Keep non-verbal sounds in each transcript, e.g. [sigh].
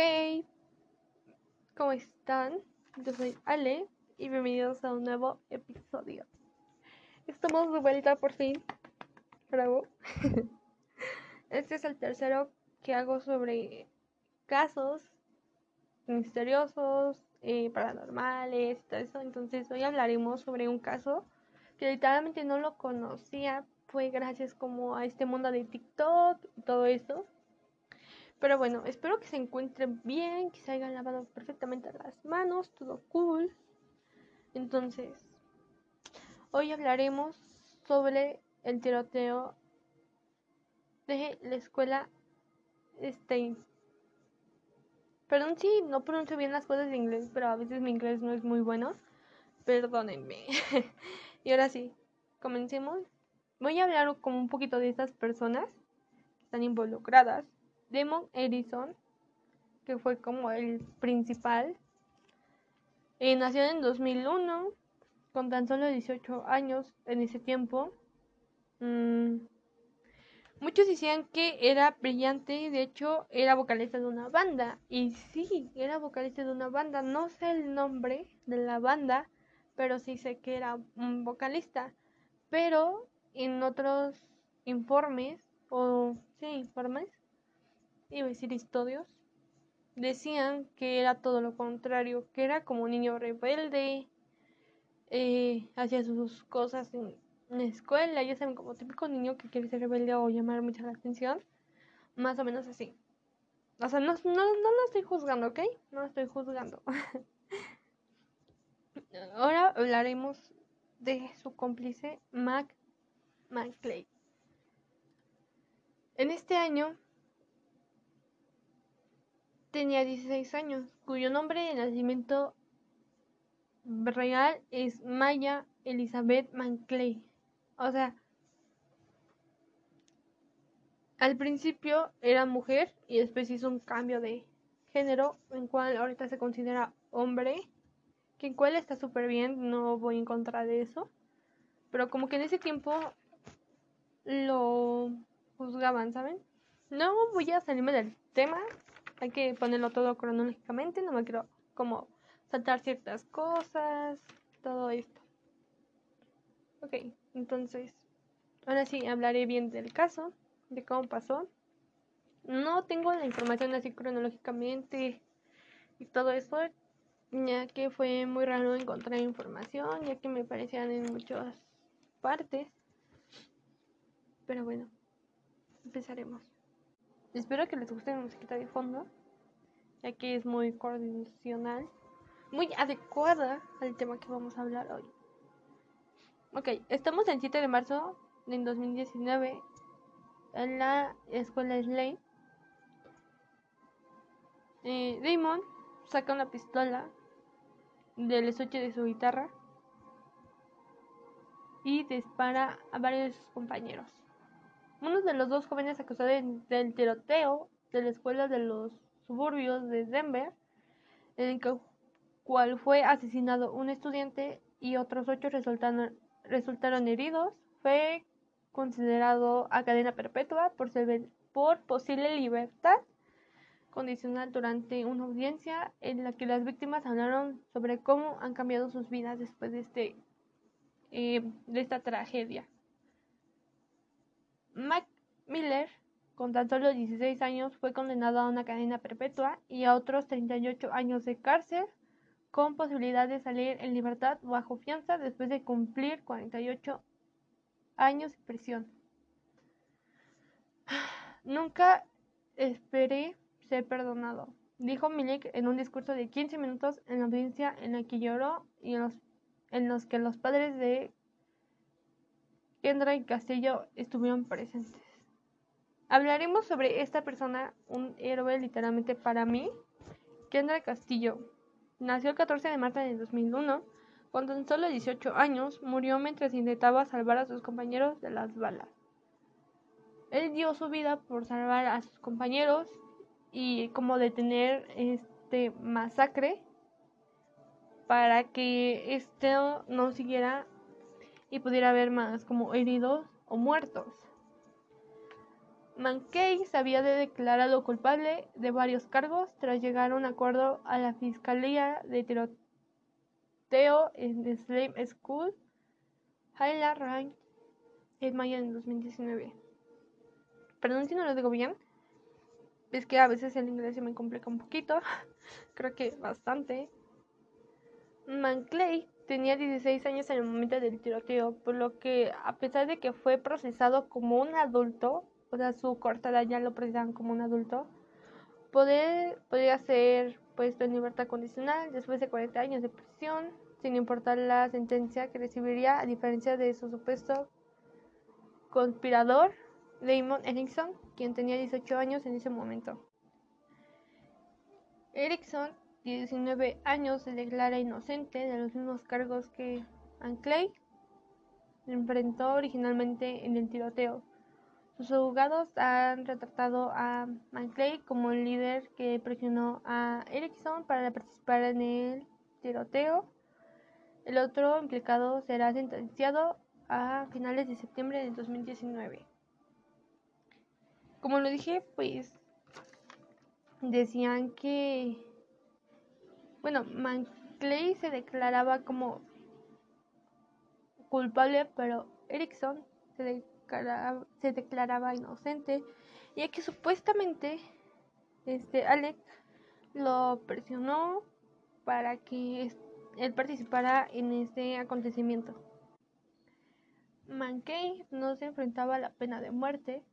Hey, ¿cómo están? Yo soy Ale y bienvenidos a un nuevo episodio. Estamos de vuelta por fin. Bravo. [laughs] Este es el tercero que hago sobre casos misteriosos, eh, paranormales y todo eso. Entonces hoy hablaremos sobre un caso que literalmente no lo conocía. Fue gracias como a este mundo de TikTok y todo eso. Pero bueno, espero que se encuentren bien, que se hayan lavado perfectamente las manos, todo cool. Entonces, hoy hablaremos sobre el tiroteo de la escuela Stein. Perdón si no pronuncio bien las cosas de inglés, pero a veces mi inglés no es muy bueno. Perdónenme. [laughs] y ahora sí, comencemos. Voy a hablar como un poquito de estas personas que están involucradas Demon Edison, que fue como el principal, eh, nació en 2001, con tan solo 18 años en ese tiempo. Mm, muchos decían que era brillante, de hecho era vocalista de una banda. Y sí, era vocalista de una banda. No sé el nombre de la banda, pero sí sé que era un vocalista. Pero en otros informes, o sí, informes, iba a decir estudios, decían que era todo lo contrario, que era como un niño rebelde, eh, hacía sus cosas en la escuela, ya saben, como típico niño que quiere ser rebelde o llamar mucha la atención, más o menos así. O sea, no, no, no lo estoy juzgando, ¿ok? No lo estoy juzgando. [laughs] Ahora hablaremos de su cómplice, Mac McClay. En este año tenía 16 años, cuyo nombre de nacimiento real es Maya Elizabeth Manclay. O sea, al principio era mujer y después hizo un cambio de género, en cual ahorita se considera hombre, que en cual está súper bien, no voy en contra de eso. Pero como que en ese tiempo lo juzgaban, ¿saben? No voy a salirme del tema, hay que ponerlo todo cronológicamente, no me quiero como saltar ciertas cosas, todo esto. Ok, entonces, ahora sí hablaré bien del caso, de cómo pasó. No tengo la información así cronológicamente y todo eso, ya que fue muy raro encontrar información, ya que me parecían en muchas partes. Pero bueno, empezaremos. Espero que les guste la musiquita de fondo, ya que es muy coordinacional, muy adecuada al tema que vamos a hablar hoy. Ok, estamos el 7 de marzo de 2019 en la escuela Slane. Eh, Damon saca una pistola del estuche de su guitarra y dispara a varios de sus compañeros. Uno de los dos jóvenes acusados del tiroteo de la escuela de los suburbios de Denver, en el cual fue asesinado un estudiante y otros ocho resultaron, heridos, fue considerado a cadena perpetua por, por posible libertad condicional durante una audiencia en la que las víctimas hablaron sobre cómo han cambiado sus vidas después de, este, eh, de esta tragedia. Miller, con tan solo 16 años, fue condenado a una cadena perpetua y a otros 38 años de cárcel, con posibilidad de salir en libertad bajo fianza después de cumplir 48 años de prisión. [sighs] Nunca esperé ser perdonado, dijo Milik en un discurso de 15 minutos en la audiencia en la que lloró y en los que los padres de Kendra y Castillo estuvieron presentes. Hablaremos sobre esta persona, un héroe literalmente para mí, Kendra Castillo. Nació el 14 de marzo de 2001. Con tan solo 18 años, murió mientras intentaba salvar a sus compañeros de las balas. Él dio su vida por salvar a sus compañeros y como detener este masacre para que esto no siguiera y pudiera haber más como heridos o muertos. Mankey se había declarado culpable de varios cargos tras llegar a un acuerdo a la Fiscalía de tiroteo en The Slave School, Highland Range, en mayo de 2019. Perdón si no lo digo bien, es que a veces el inglés se me complica un poquito, [laughs] creo que bastante. Manclay tenía 16 años en el momento del tiroteo, por lo que a pesar de que fue procesado como un adulto, o sea, su corta edad ya lo procesaban como un adulto, poder, podría ser puesto en libertad condicional después de 40 años de prisión, sin importar la sentencia que recibiría, a diferencia de su supuesto conspirador, Damon Erickson, quien tenía 18 años en ese momento. Erickson, 19 años, se declara inocente de los mismos cargos que Anclay enfrentó originalmente en el tiroteo. Sus abogados han retratado a Manclay como el líder que presionó a Erickson para participar en el tiroteo. El otro implicado será sentenciado a finales de septiembre de 2019. Como lo dije, pues decían que, bueno, Manclay se declaraba como culpable, pero Erickson se declaraba se declaraba inocente, ya que supuestamente este Alex lo presionó para que él participara en este acontecimiento. Mankey no se enfrentaba a la pena de muerte,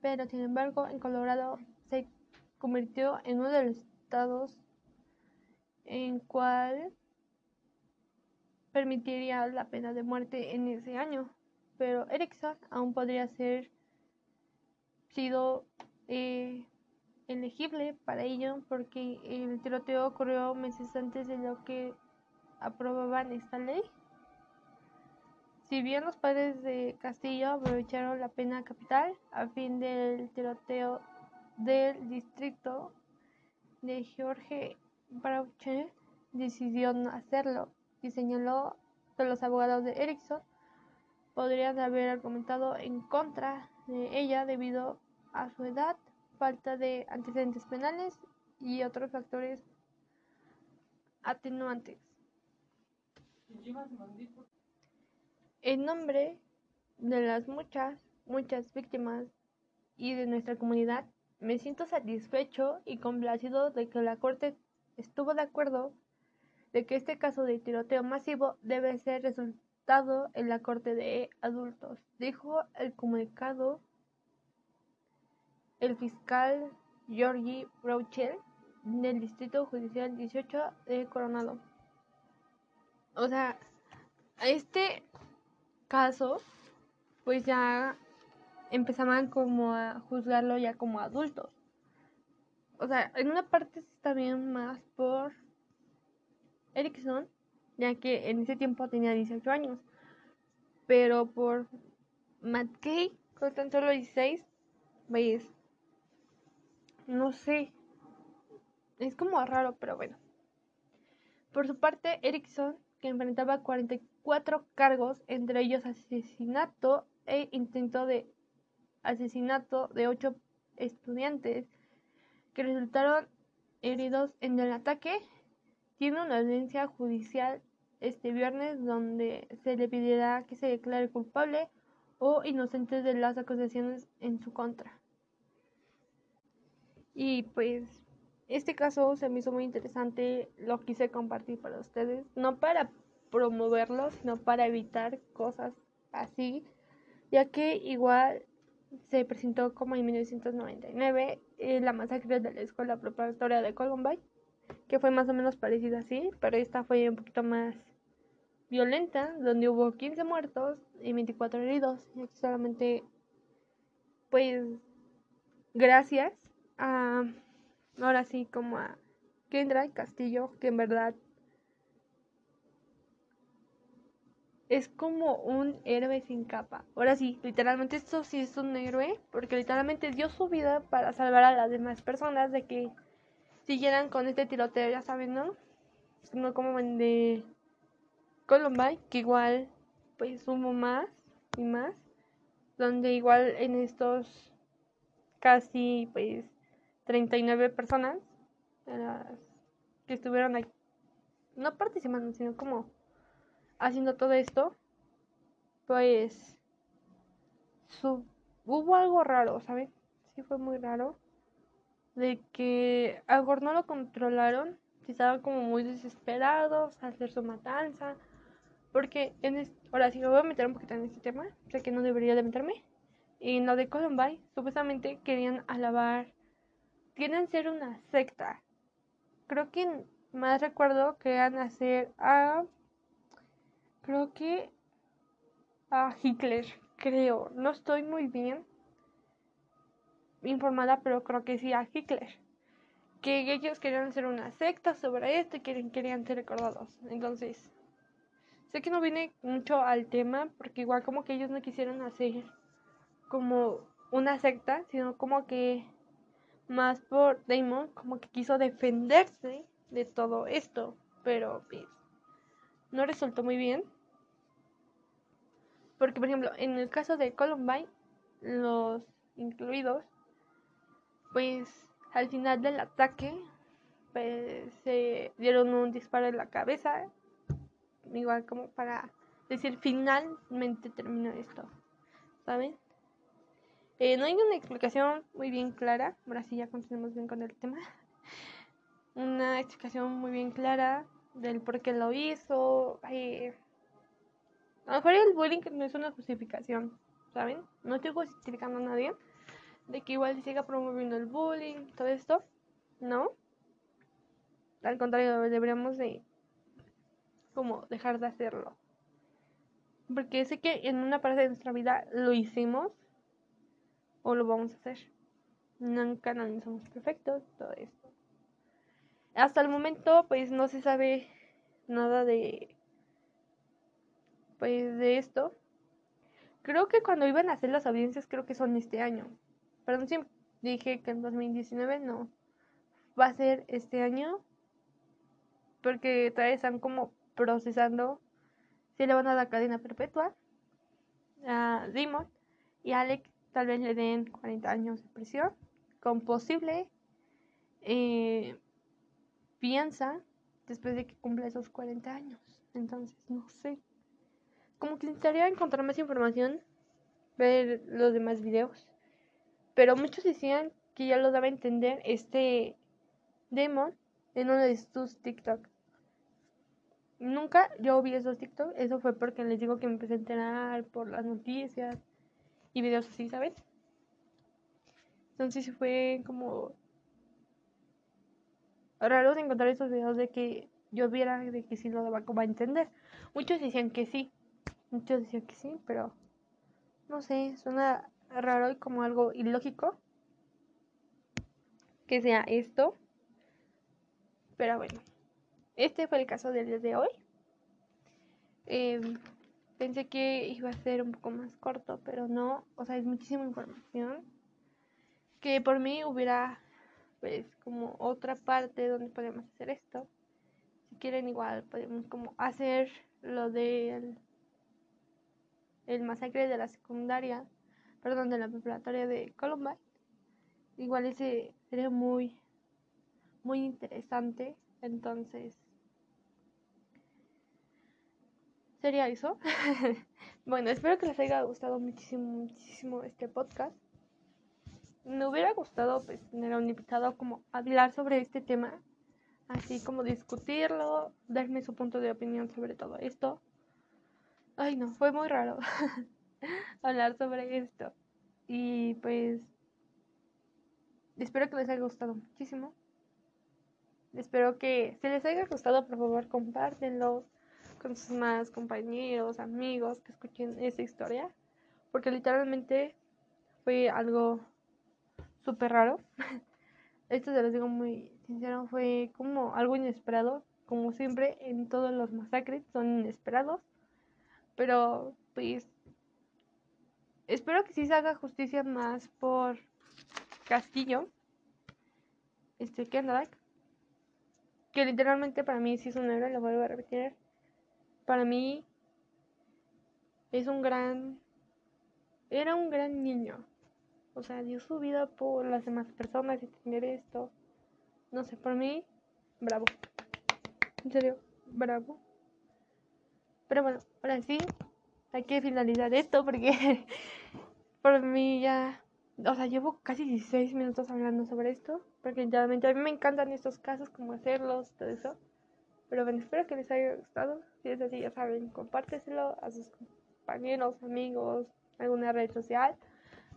pero sin embargo en Colorado se convirtió en uno de los estados en cual permitiría la pena de muerte en ese año pero Erickson aún podría ser sido eh, elegible para ello porque el tiroteo ocurrió meses antes de lo que aprobaban esta ley. Si bien los padres de Castillo aprovecharon la pena capital a fin del tiroteo del distrito de George Brauche decidió no hacerlo y señaló que los abogados de Erickson podrían haber argumentado en contra de ella debido a su edad, falta de antecedentes penales y otros factores atenuantes. En nombre de las muchas, muchas víctimas y de nuestra comunidad, me siento satisfecho y complacido de que la Corte estuvo de acuerdo de que este caso de tiroteo masivo debe ser resultado en la Corte de Adultos, dijo el comunicado el fiscal Georgie Brouchel del Distrito Judicial 18 de Coronado. O sea, este caso, pues ya empezaban como a juzgarlo ya como adultos. O sea, en una parte está bien más por Erickson, ya que en ese tiempo tenía 18 años. Pero por Matt Kay, con tan solo 16, pues, no sé, es como raro, pero bueno. Por su parte, Erickson, que enfrentaba 44 cargos, entre ellos asesinato e intento de asesinato de 8 estudiantes que resultaron heridos en el ataque, tiene una audiencia judicial este viernes donde se le pedirá que se declare culpable o inocente de las acusaciones en su contra. Y pues este caso se me hizo muy interesante, lo quise compartir para ustedes, no para promoverlo, sino para evitar cosas así, ya que igual se presentó como en 1999 eh, la masacre de la escuela preparatoria de Columbine, que fue más o menos parecida así, pero esta fue un poquito más violenta, donde hubo 15 muertos y 24 heridos. Y solamente, pues, gracias a, ahora sí, como a Kendra Castillo, que en verdad es como un héroe sin capa. Ahora sí, literalmente esto sí es un héroe, porque literalmente dio su vida para salvar a las demás personas de que siguieran con este tiroteo, ya saben, ¿no? No como de Columbine, que igual pues hubo más y más, donde igual en estos casi pues 39 personas que estuvieron ahí, no participando, sino como haciendo todo esto, pues hubo algo raro, ¿saben? Sí fue muy raro. De que a no lo controlaron, estaban como muy desesperados a hacer su matanza. Porque en ahora sí me voy a meter un poquito en este tema, sé que no debería de meterme. Y en lo de Columbine, supuestamente querían alabar, quieren ser una secta. Creo que más recuerdo que eran hacer a, creo que a Hitler creo, no estoy muy bien informada, pero creo que sí a Hitler. Que ellos querían hacer una secta sobre esto y querían, querían ser recordados. Entonces, sé que no viene mucho al tema, porque igual como que ellos no quisieron hacer como una secta, sino como que más por Damon, como que quiso defenderse de todo esto, pero pues, no resultó muy bien. Porque, por ejemplo, en el caso de Columbine, los incluidos, pues al final del ataque, pues se dieron un disparo en la cabeza, igual como para decir finalmente terminó esto, ¿saben? Eh, no hay una explicación muy bien clara, ahora sí ya continuamos bien con el tema. [laughs] Una explicación muy bien clara del por qué lo hizo. Eh, a lo mejor el bullying no es una justificación, ¿saben? No estoy justificando a nadie de que igual siga promoviendo el bullying, todo esto, ¿no? Al contrario, deberíamos de como dejar de hacerlo. Porque sé que en una parte de nuestra vida lo hicimos o lo vamos a hacer. Nunca nadie somos perfectos, todo esto. Hasta el momento, pues no se sabe nada de pues de esto. Creo que cuando iban a hacer las audiencias, creo que son este año. Perdón si dije que en 2019 no. Va a ser este año. Porque todavía están como procesando si le van a dar cadena perpetua a Dimon y Alex tal vez le den 40 años de prisión con posible eh, fianza después de que cumpla esos 40 años. Entonces, no sé como que necesitaría encontrar más información, ver los demás videos. Pero muchos decían que ya lo daba a entender este demon en uno de sus TikTok. Nunca yo vi esos TikTok, eso fue porque les digo que me empecé a enterar por las noticias y videos así, ¿sabes? Entonces fue como raro encontrar esos videos de que yo viera de que sí lo daba como a entender. Muchos decían que sí, Muchos decían que sí, pero no sé, suena raro y como algo ilógico que sea esto. Pero bueno, este fue el caso del día de hoy. Em, pensé que iba a ser un poco más corto, pero no, o sea, es muchísima información. Que por mí hubiera, pues, como otra parte donde podemos hacer esto. Si quieren, igual podemos como hacer lo del el masacre de la secundaria, perdón, de la preparatoria de Columbine. Igual ese sería muy, muy interesante. Entonces, sería eso. [laughs] bueno, espero que les haya gustado muchísimo, muchísimo este podcast. Me hubiera gustado pues tener a un invitado como hablar sobre este tema, así como discutirlo, darme su punto de opinión sobre todo esto. Ay, no, fue muy raro [laughs] hablar sobre esto. Y pues espero que les haya gustado muchísimo. Espero que si les haya gustado, por favor, compártenlo con sus más compañeros, amigos que escuchen esta historia. Porque literalmente fue algo súper raro. [laughs] Esto se los digo muy sincero, fue como algo inesperado. Como siempre, en todos los masacres son inesperados. Pero, pues, espero que sí se haga justicia más por Castillo. Este, Kendrick. Que literalmente para mí sí es un héroe, lo vuelvo a repetir. Para mí es un gran... Era un gran niño. O sea, dio su vida por las demás personas y tener esto. No sé, por mí, bravo. En serio, bravo. Pero bueno, ahora sí, hay que finalizar esto porque [laughs] por mí ya, o sea, llevo casi 16 minutos hablando sobre esto, porque ya a mí me encantan estos casos, como hacerlos, todo eso. Pero bueno, espero que les haya gustado. Si es así, ya saben, compárteselo a sus compañeros, amigos, alguna red social,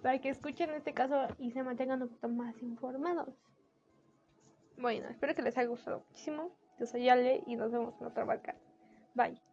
para que escuchen este caso y se mantengan un poquito más informados. Bueno, espero que les haya gustado muchísimo. Yo soy Ale y nos vemos en otra barca. Bye.